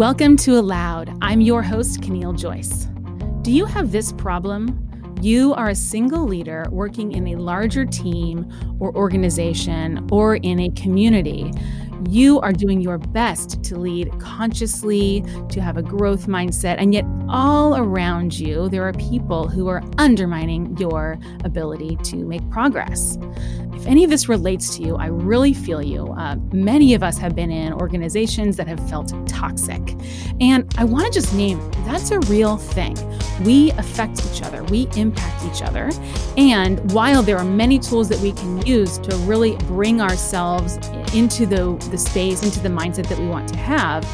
Welcome to Allowed. I'm your host, Caneel Joyce. Do you have this problem? You are a single leader working in a larger team or organization or in a community you are doing your best to lead consciously, to have a growth mindset, and yet all around you, there are people who are undermining your ability to make progress. If any of this relates to you, I really feel you. Uh, many of us have been in organizations that have felt toxic. And I want to just name that's a real thing. We affect each other, we impact each other. And while there are many tools that we can use to really bring ourselves into the, the space, into the mindset that we want to have,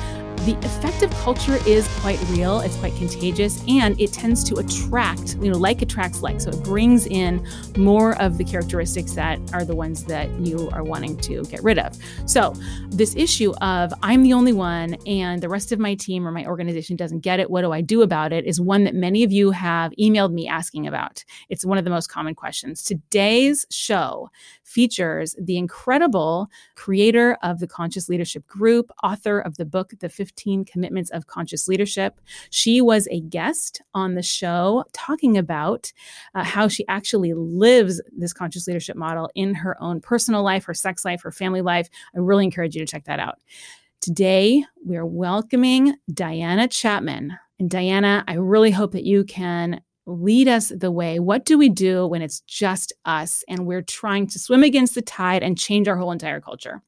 the effective culture is quite real, it's quite contagious, and it tends to attract, you know, like attracts like. So it brings in more of the characteristics that are the ones that you are wanting to get rid of. So this issue of I'm the only one and the rest of my team or my organization doesn't get it, what do I do about it, is one that many of you have emailed me asking about. It's one of the most common questions. Today's show features the incredible creator of the Conscious Leadership Group, author of the book, The 15 Commitments of Conscious Leadership. She was a guest on the show talking about uh, how she actually lives this conscious leadership model in her own personal life, her sex life, her family life. I really encourage you to check that out. Today, we are welcoming Diana Chapman. And Diana, I really hope that you can lead us the way. What do we do when it's just us and we're trying to swim against the tide and change our whole entire culture?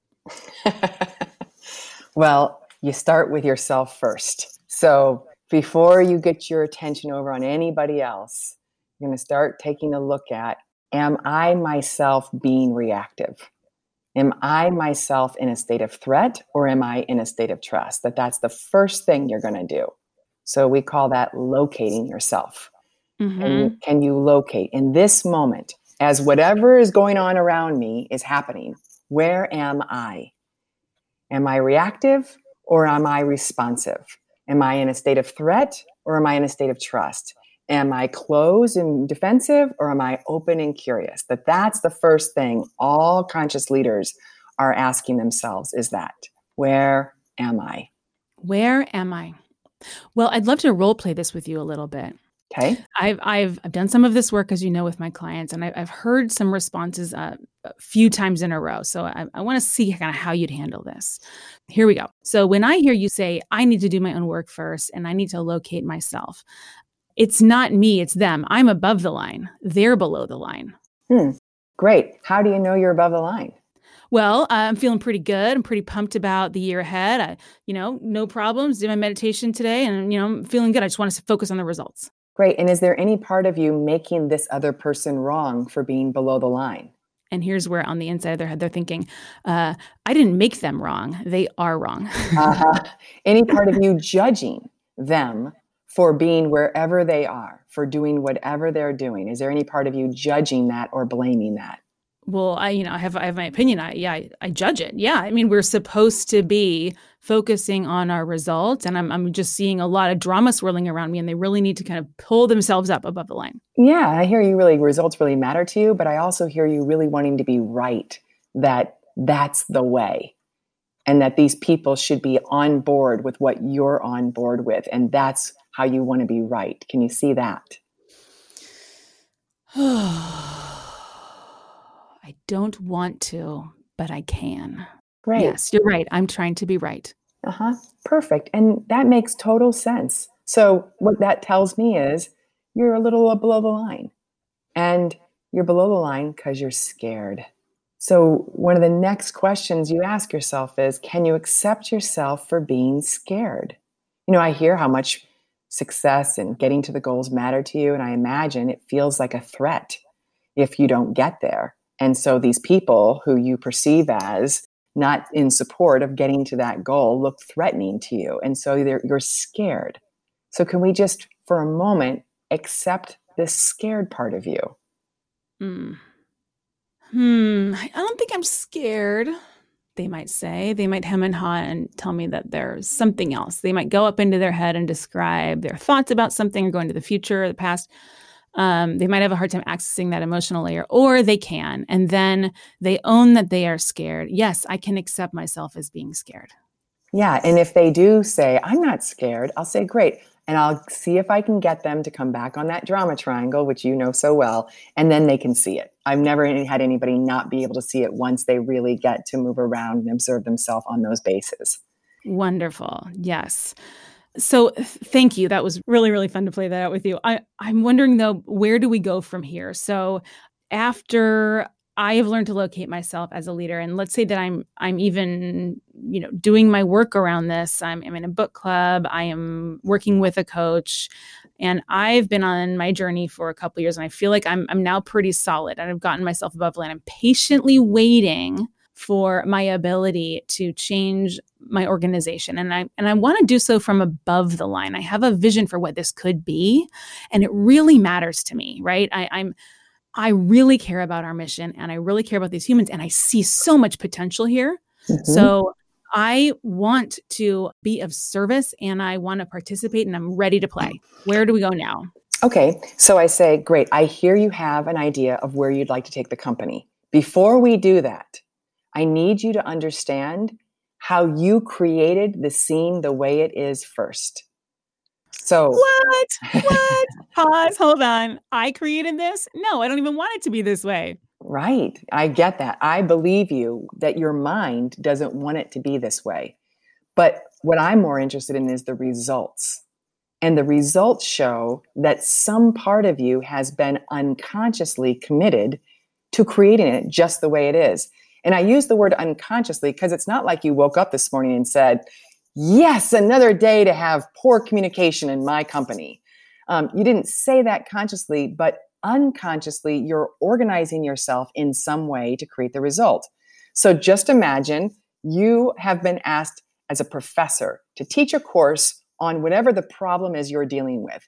well, you start with yourself first. So before you get your attention over on anybody else, you're going to start taking a look at Am I myself being reactive? Am I myself in a state of threat or am I in a state of trust? That that's the first thing you're going to do. So we call that locating yourself. Mm-hmm. And can you locate in this moment as whatever is going on around me is happening? Where am I? Am I reactive or am I responsive? Am I in a state of threat or am I in a state of trust? Am I closed and defensive or am I open and curious? That that's the first thing all conscious leaders are asking themselves is that where am I? Where am I? Well, I'd love to role play this with you a little bit. Okay. I've I've I've done some of this work, as you know, with my clients, and I, have heard some responses uh, a few times in a row. So I, I want to see kind of how you'd handle this. Here we go. So when I hear you say, "I need to do my own work first, and I need to locate myself," it's not me; it's them. I'm above the line. They're below the line. Hmm. Great. How do you know you're above the line? Well, I'm feeling pretty good. I'm pretty pumped about the year ahead. I, you know, no problems. Did my meditation today, and you know, I'm feeling good. I just want to focus on the results. Great. And is there any part of you making this other person wrong for being below the line? And here's where on the inside of their head they're thinking, uh, I didn't make them wrong. They are wrong. uh-huh. Any part of you judging them for being wherever they are, for doing whatever they're doing? Is there any part of you judging that or blaming that? well i you know i have i have my opinion i yeah I, I, judge it yeah i mean we're supposed to be focusing on our results. And I'm, I'm just seeing a lot of drama swirling around me and they really need to kind of pull themselves up above the line. Yeah i hear you really results really matter to you but i also hear you really wanting to be right that that's the way and that these people should be on board with what you're on board with and that's how you want to be right. Can you see that? I don't want to, but I can. Great. Yes, you're right. I'm trying to be right. Uh huh. Perfect. And that makes total sense. So, what that tells me is you're a little below the line. And you're below the line because you're scared. So, one of the next questions you ask yourself is Can you accept yourself for being scared? You know, I hear how much success and getting to the goals matter to you. And I imagine it feels like a threat if you don't get there. And so these people who you perceive as not in support of getting to that goal look threatening to you. And so you're scared. So, can we just, for a moment, accept this scared part of you? Hmm. Hmm. I don't think I'm scared. They might say, they might hem and haw and tell me that there's something else. They might go up into their head and describe their thoughts about something or go into the future or the past um, they might have a hard time accessing that emotional layer, or they can. And then they own that they are scared. Yes, I can accept myself as being scared. Yeah. And if they do say, I'm not scared, I'll say, great. And I'll see if I can get them to come back on that drama triangle, which you know so well, and then they can see it. I've never had anybody not be able to see it once they really get to move around and observe themselves on those bases. Wonderful. Yes. So thank you. That was really, really fun to play that out with you. I, I'm wondering though, where do we go from here? So after I have learned to locate myself as a leader. And let's say that I'm I'm even, you know, doing my work around this. I'm, I'm in a book club. I am working with a coach. And I've been on my journey for a couple years and I feel like I'm I'm now pretty solid and I've gotten myself above land. I'm patiently waiting for my ability to change my organization and I and I want to do so from above the line. I have a vision for what this could be and it really matters to me, right? I, I'm I really care about our mission and I really care about these humans and I see so much potential here. Mm-hmm. So I want to be of service and I want to participate and I'm ready to play. Where do we go now? Okay. So I say, great. I hear you have an idea of where you'd like to take the company. Before we do that, I need you to understand how you created the scene the way it is first. So what? What? Pause. Hold on. I created this? No, I don't even want it to be this way. Right. I get that. I believe you that your mind doesn't want it to be this way. But what I'm more interested in is the results. And the results show that some part of you has been unconsciously committed to creating it just the way it is. And I use the word unconsciously because it's not like you woke up this morning and said, yes, another day to have poor communication in my company. Um, you didn't say that consciously, but unconsciously, you're organizing yourself in some way to create the result. So just imagine you have been asked as a professor to teach a course on whatever the problem is you're dealing with.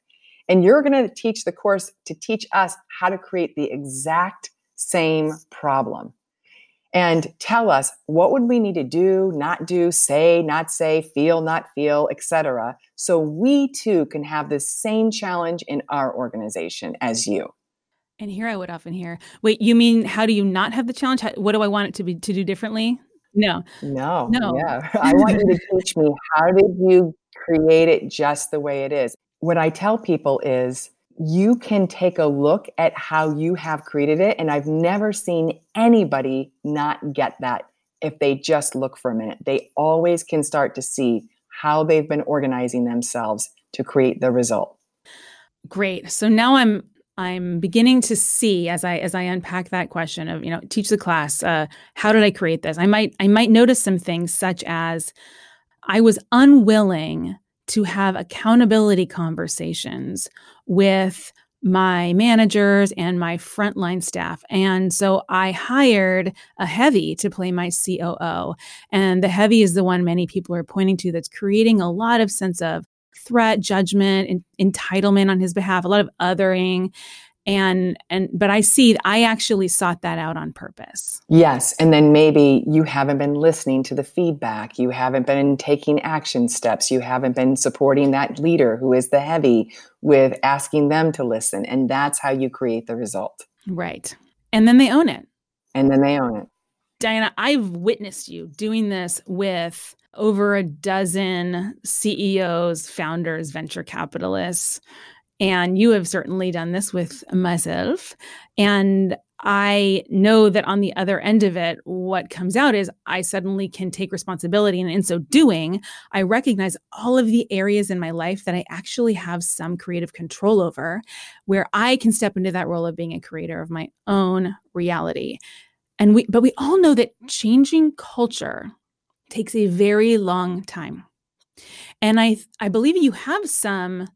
And you're going to teach the course to teach us how to create the exact same problem and tell us what would we need to do not do say not say feel not feel etc so we too can have the same challenge in our organization as you. And here i would often hear wait you mean how do you not have the challenge? How, what do i want it to be to do differently? No. No. No. Yeah. I want you to teach me how did you create it just the way it is? What i tell people is you can take a look at how you have created it. And I've never seen anybody not get that if they just look for a minute. They always can start to see how they've been organizing themselves to create the result. Great. So now I'm I'm beginning to see as I as I unpack that question of you know teach the class uh, how did I create this? I might I might notice some things such as I was unwilling to have accountability conversations with my managers and my frontline staff. And so I hired a heavy to play my COO. And the heavy is the one many people are pointing to that's creating a lot of sense of threat, judgment, entitlement on his behalf, a lot of othering and and but i see i actually sought that out on purpose. Yes and then maybe you haven't been listening to the feedback. You haven't been taking action steps. You haven't been supporting that leader who is the heavy with asking them to listen. And that's how you create the result. Right. And then they own it. And then they own it. Diana i've witnessed you doing this with over a dozen CEOs, founders, venture capitalists, and you have certainly done this with myself. And I know that on the other end of it, what comes out is I suddenly can take responsibility. And in so doing, I recognize all of the areas in my life that I actually have some creative control over, where I can step into that role of being a creator of my own reality. And we, but we all know that changing culture takes a very long time. And I, I believe you have some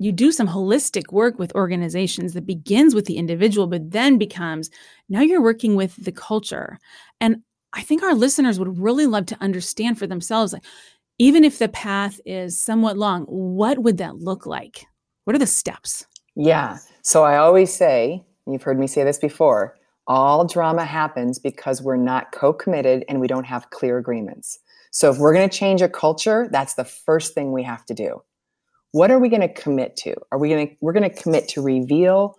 you do some holistic work with organizations that begins with the individual, but then becomes now you're working with the culture. And I think our listeners would really love to understand for themselves, like, even if the path is somewhat long, what would that look like? What are the steps? Yeah. So I always say, you've heard me say this before, all drama happens because we're not co committed and we don't have clear agreements. So if we're going to change a culture, that's the first thing we have to do what are we going to commit to? Are we going to we're going to commit to reveal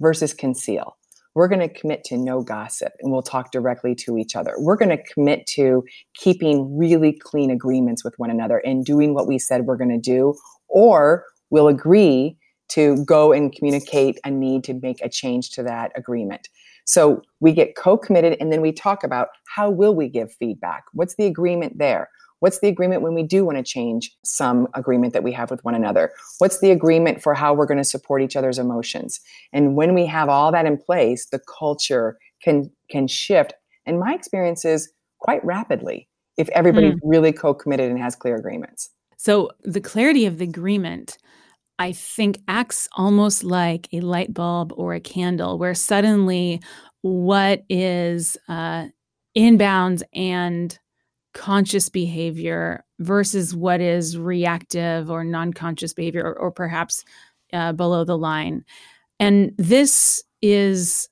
versus conceal? we're going to commit to no gossip and we'll talk directly to each other. We're going to commit to keeping really clean agreements with one another and doing what we said we're going to do, or we'll agree to go and communicate a need to make a change to that agreement. So we get co-committed and then we talk about how will we give feedback? What's the agreement there? What's the agreement when we do want to change some agreement that we have with one another? What's the agreement for how we're going to support each other's emotions? And when we have all that in place, the culture can can shift. And my experience is quite rapidly if everybody's mm. really co-committed and has clear agreements. So the clarity of the agreement I think acts almost like a light bulb or a candle, where suddenly what is uh, inbounds and conscious behavior versus what is reactive or non conscious behavior, or, or perhaps uh, below the line. And this is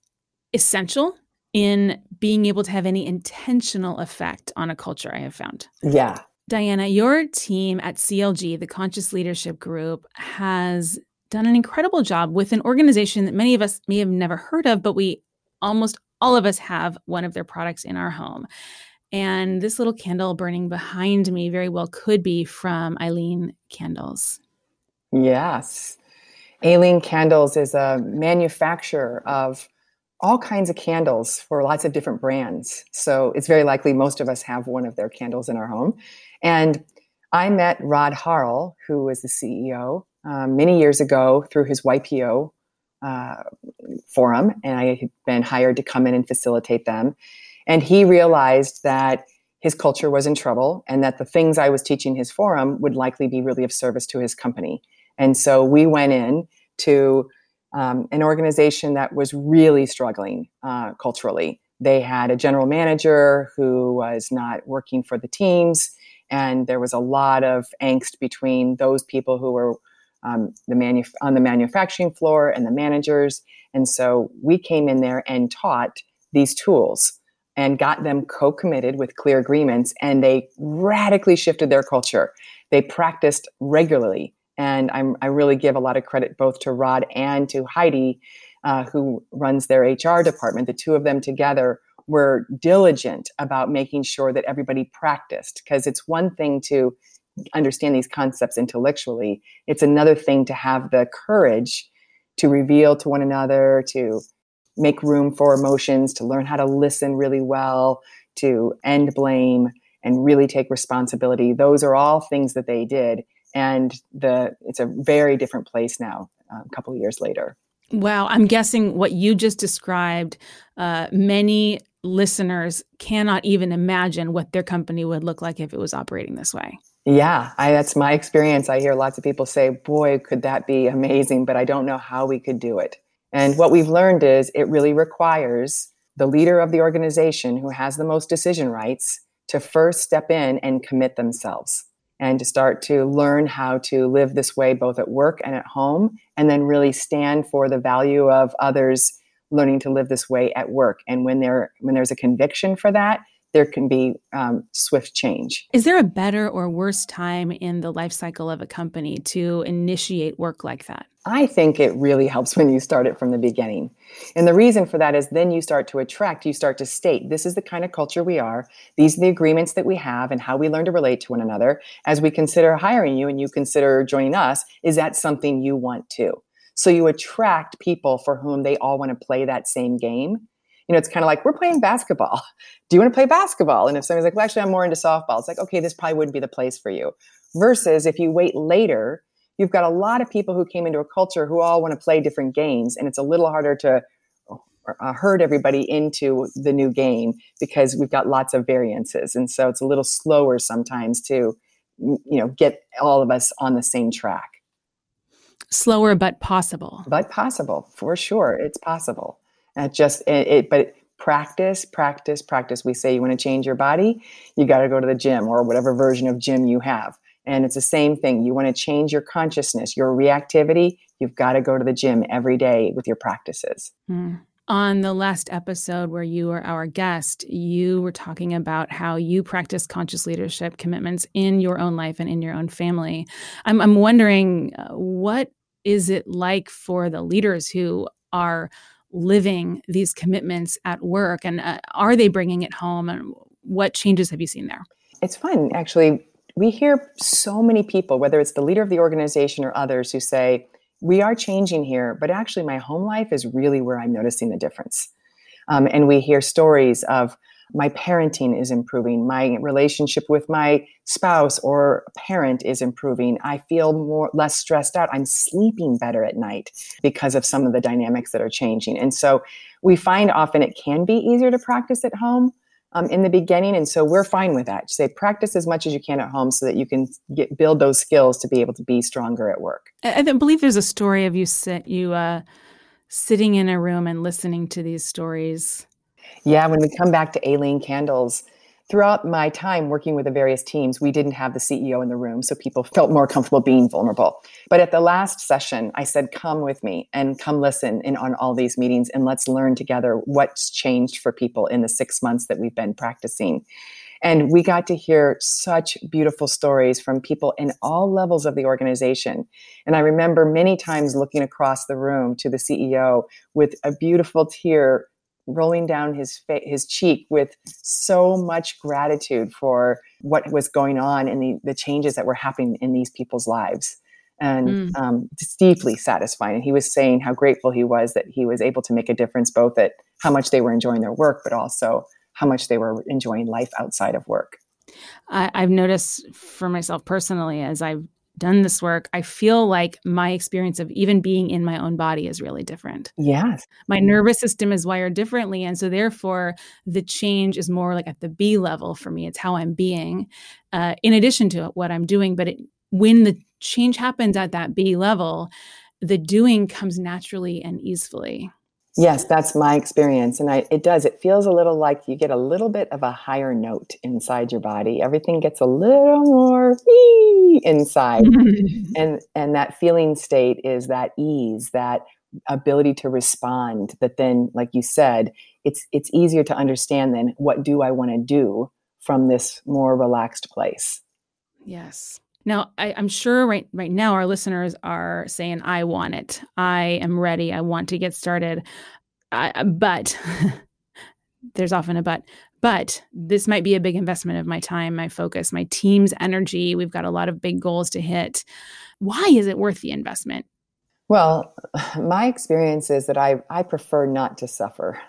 essential in being able to have any intentional effect on a culture, I have found. Yeah, Diana, your team at CLG, the Conscious Leadership Group, has done an incredible job with an organization that many of us may have never heard of, but we almost all of us have one of their products in our home. And this little candle burning behind me very well could be from Alene Candles. Yes. Alene Candles is a manufacturer of all kinds of candles for lots of different brands. So it's very likely most of us have one of their candles in our home. And I met Rod Harl, who was the CEO, um, many years ago through his YPO uh, forum, and I had been hired to come in and facilitate them. And he realized that his culture was in trouble and that the things I was teaching his forum would likely be really of service to his company. And so we went in to um, an organization that was really struggling uh, culturally. They had a general manager who was not working for the teams and there was a lot of angst between those people who were um, the manu- on the manufacturing floor and the managers. And so we came in there and taught these tools and got them co-committed with clear agreements, and they radically shifted their culture. They practiced regularly, and I'm, i really give a lot of credit both to Rod and to Heidi, uh, who runs their HR department. The two of them together were diligent about making sure that everybody practiced because it's one thing to understand these concepts intellectually it's another thing to have the courage to reveal to one another to make room for emotions to learn how to listen really well to end blame and really take responsibility those are all things that they did and the it's a very different place now um, a couple of years later Wow, I'm guessing what you just described, uh, many listeners cannot even imagine what their company would look like if it was operating this way. Yeah, I, that's my experience. I hear lots of people say, boy, could that be amazing, but I don't know how we could do it. And what we've learned is it really requires the leader of the organization who has the most decision rights to first step in and commit themselves and to start to learn how to live this way both at work and at home and then really stand for the value of others learning to live this way at work. And when there when there's a conviction for that, there can be um, swift change. Is there a better or worse time in the life cycle of a company to initiate work like that? I think it really helps when you start it from the beginning. And the reason for that is then you start to attract, you start to state, this is the kind of culture we are. These are the agreements that we have and how we learn to relate to one another. As we consider hiring you and you consider joining us, is that something you want to? So you attract people for whom they all want to play that same game. You know, it's kind of like we're playing basketball. Do you want to play basketball? And if somebody's like, well, actually, I'm more into softball, it's like, okay, this probably wouldn't be the place for you. Versus if you wait later, you've got a lot of people who came into a culture who all want to play different games, and it's a little harder to uh, herd everybody into the new game because we've got lots of variances, and so it's a little slower sometimes to, you know, get all of us on the same track slower but possible but possible for sure it's possible and just it, it but practice practice practice we say you want to change your body you got to go to the gym or whatever version of gym you have and it's the same thing you want to change your consciousness your reactivity you've got to go to the gym every day with your practices mm. On the last episode where you were our guest, you were talking about how you practice conscious leadership commitments in your own life and in your own family. I'm, I'm wondering uh, what is it like for the leaders who are living these commitments at work? And uh, are they bringing it home? And what changes have you seen there? It's fun, actually. We hear so many people, whether it's the leader of the organization or others, who say, We are changing here, but actually, my home life is really where I'm noticing the difference. Um, and we hear stories of my parenting is improving my relationship with my spouse or parent is improving i feel more less stressed out i'm sleeping better at night because of some of the dynamics that are changing. And so we find often it can be easier to practice at home um, in the beginning and so we're fine with that. Say practice as much as you can at home so that you can get build those skills to be able to be stronger at work. I, I believe there's a story of you sit you uh, sitting in a room and listening to these stories yeah, when we come back to Alene Candles, throughout my time working with the various teams, we didn't have the CEO in the room, so people felt more comfortable being vulnerable. But at the last session, I said, "Come with me and come listen in on all these meetings, and let's learn together what's changed for people in the six months that we've been practicing." And we got to hear such beautiful stories from people in all levels of the organization. And I remember many times looking across the room to the CEO with a beautiful tear rolling down his fa- his cheek with so much gratitude for what was going on and the, the changes that were happening in these people's lives. And mm. um, it's deeply satisfying. And he was saying how grateful he was that he was able to make a difference both at how much they were enjoying their work but also how much they were enjoying life outside of work. I, have noticed for myself personally as I've done this work, I feel like my experience of even being in my own body is really different. Yes. My nervous system is wired differently. And so, therefore, the change is more like at the B level for me. It's how I'm being, uh, in addition to what I'm doing. But it, when the change happens at that B level, the doing comes naturally and easily. Yes, that's my experience. And I, it does. It feels a little like you get a little bit of a higher note inside your body. Everything gets a little more inside. and and that feeling state is that ease, that ability to respond that then like you said, it's it's easier to understand then what do I want to do from this more relaxed place. Yes. Now, I, am sure right right now our listeners are saying, "I want it. I am ready. I want to get started." I, but there's often a but. But this might be a big investment of my time, my focus, my team's energy. We've got a lot of big goals to hit. Why is it worth the investment? Well, my experience is that I, I prefer not to suffer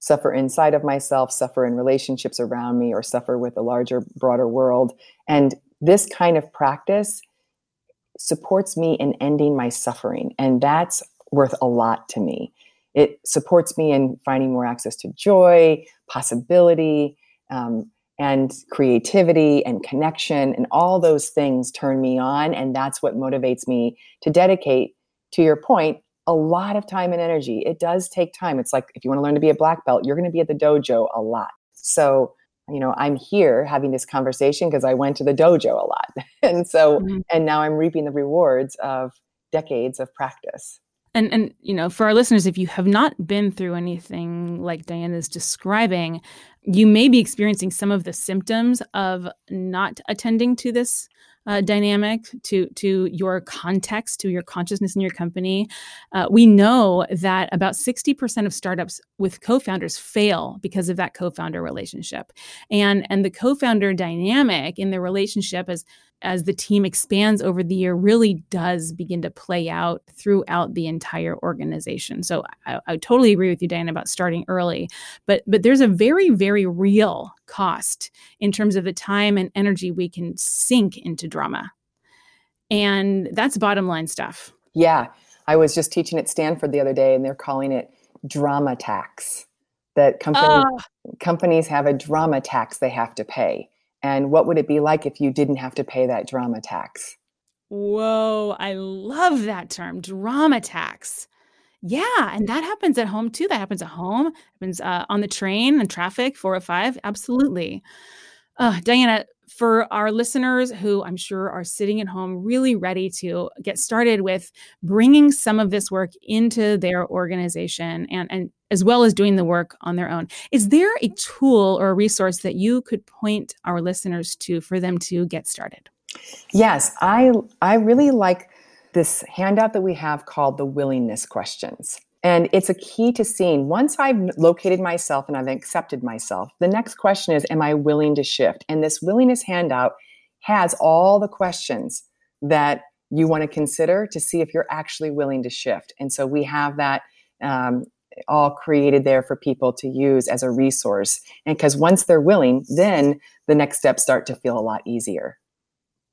suffer inside of myself, suffer in relationships around me, or suffer with a larger, broader world. And this kind of practice supports me in ending my suffering. And that's worth a lot to me. It supports me in finding more access to joy, possibility, um, and creativity and connection. And all those things turn me on. And that's what motivates me to dedicate, to your point, a lot of time and energy. It does take time. It's like if you want to learn to be a black belt, you're going to be at the dojo a lot. So you know i'm here having this conversation because i went to the dojo a lot and so mm-hmm. and now i'm reaping the rewards of decades of practice and and you know for our listeners if you have not been through anything like diana's describing you may be experiencing some of the symptoms of not attending to this uh, dynamic to to your context to your consciousness in your company. Uh, we know that about 60% of startups with co-founders fail because of that co-founder relationship. And and the co-founder dynamic in the relationship is as the team expands over the year really does begin to play out throughout the entire organization. So I, I, totally agree with you, Diane, about starting early. But but there's a very, very real cost in terms of the time and energy we can sink into drama. And that's bottom line stuff. Yeah. I was just teaching at Stanford the other day and they're calling it drama tax. That companies, uh, companies have a drama tax they have to pay and what would it be like if you didn't have to pay that drama tax? Whoa, I love that term, drama tax. Yeah, and that happens at home too. That happens at home, happens uh, on the train and traffic, 405. Absolutely. Uh, Diana, for our listeners who I'm sure are sitting at home really ready to get started with bringing some of this work into their organization and, and as well as doing the work on their own, is there a tool or a resource that you could point our listeners to for them to get started? Yes, I I really like this handout that we have called the willingness questions. And it's a key to seeing once I've located myself and I've accepted myself, the next question is, Am I willing to shift? And this willingness handout has all the questions that you want to consider to see if you're actually willing to shift. And so we have that um, all created there for people to use as a resource. And because once they're willing, then the next steps start to feel a lot easier.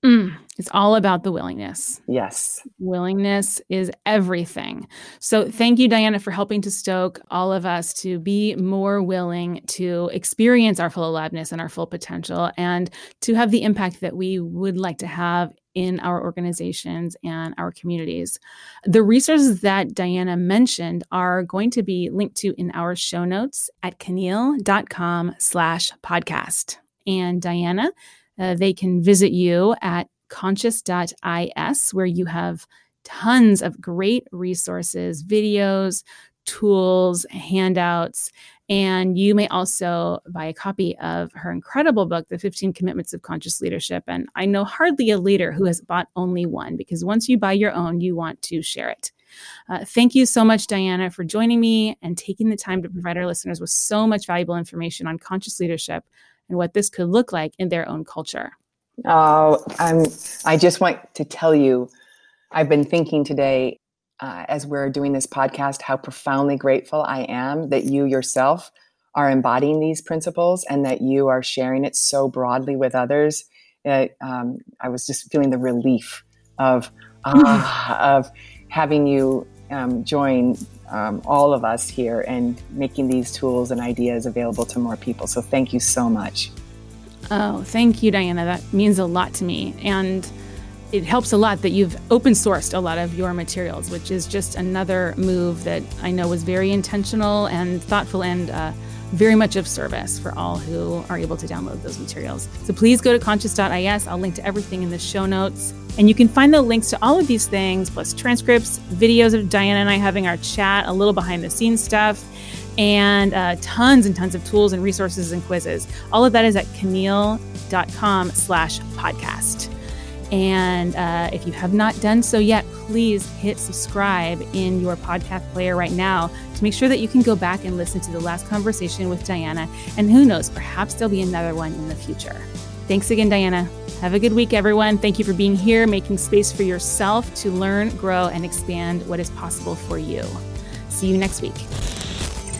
Mm, it's all about the willingness. Yes. Willingness is everything. So, thank you, Diana, for helping to stoke all of us to be more willing to experience our full aliveness and our full potential and to have the impact that we would like to have in our organizations and our communities. The resources that Diana mentioned are going to be linked to in our show notes at caneel.com slash podcast. And Diana, uh, they can visit you at conscious.is, where you have tons of great resources, videos, tools, handouts. And you may also buy a copy of her incredible book, The 15 Commitments of Conscious Leadership. And I know hardly a leader who has bought only one because once you buy your own, you want to share it. Uh, thank you so much, Diana, for joining me and taking the time to provide our listeners with so much valuable information on conscious leadership and what this could look like in their own culture. Oh, I'm, I just want to tell you, I've been thinking today uh, as we're doing this podcast how profoundly grateful I am that you yourself are embodying these principles and that you are sharing it so broadly with others. It, um, I was just feeling the relief of uh, of having you um, join um, all of us here and making these tools and ideas available to more people. So thank you so much. Oh, thank you, Diana. That means a lot to me. And it helps a lot that you've open sourced a lot of your materials, which is just another move that I know was very intentional and thoughtful and uh, very much of service for all who are able to download those materials. So please go to conscious.is. I'll link to everything in the show notes. And you can find the links to all of these things, plus transcripts, videos of Diana and I having our chat, a little behind the scenes stuff, and uh, tons and tons of tools and resources and quizzes. All of that is at caneel.com slash podcast. And uh, if you have not done so yet, please hit subscribe in your podcast player right now to make sure that you can go back and listen to the last conversation with Diana. And who knows, perhaps there'll be another one in the future. Thanks again, Diana. Have a good week, everyone. Thank you for being here, making space for yourself to learn, grow, and expand what is possible for you. See you next week.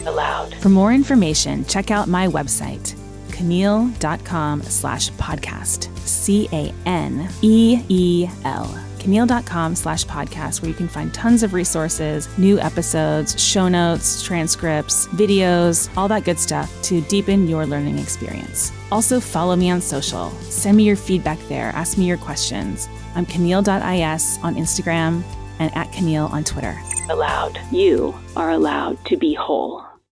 Allowed. For more information, check out my website caneel.com slash podcast. C A N E E L. Caneel.com slash podcast, where you can find tons of resources, new episodes, show notes, transcripts, videos, all that good stuff to deepen your learning experience. Also, follow me on social. Send me your feedback there. Ask me your questions. I'm Caneel.is on Instagram and at Caneel on Twitter. Allowed. You are allowed to be whole.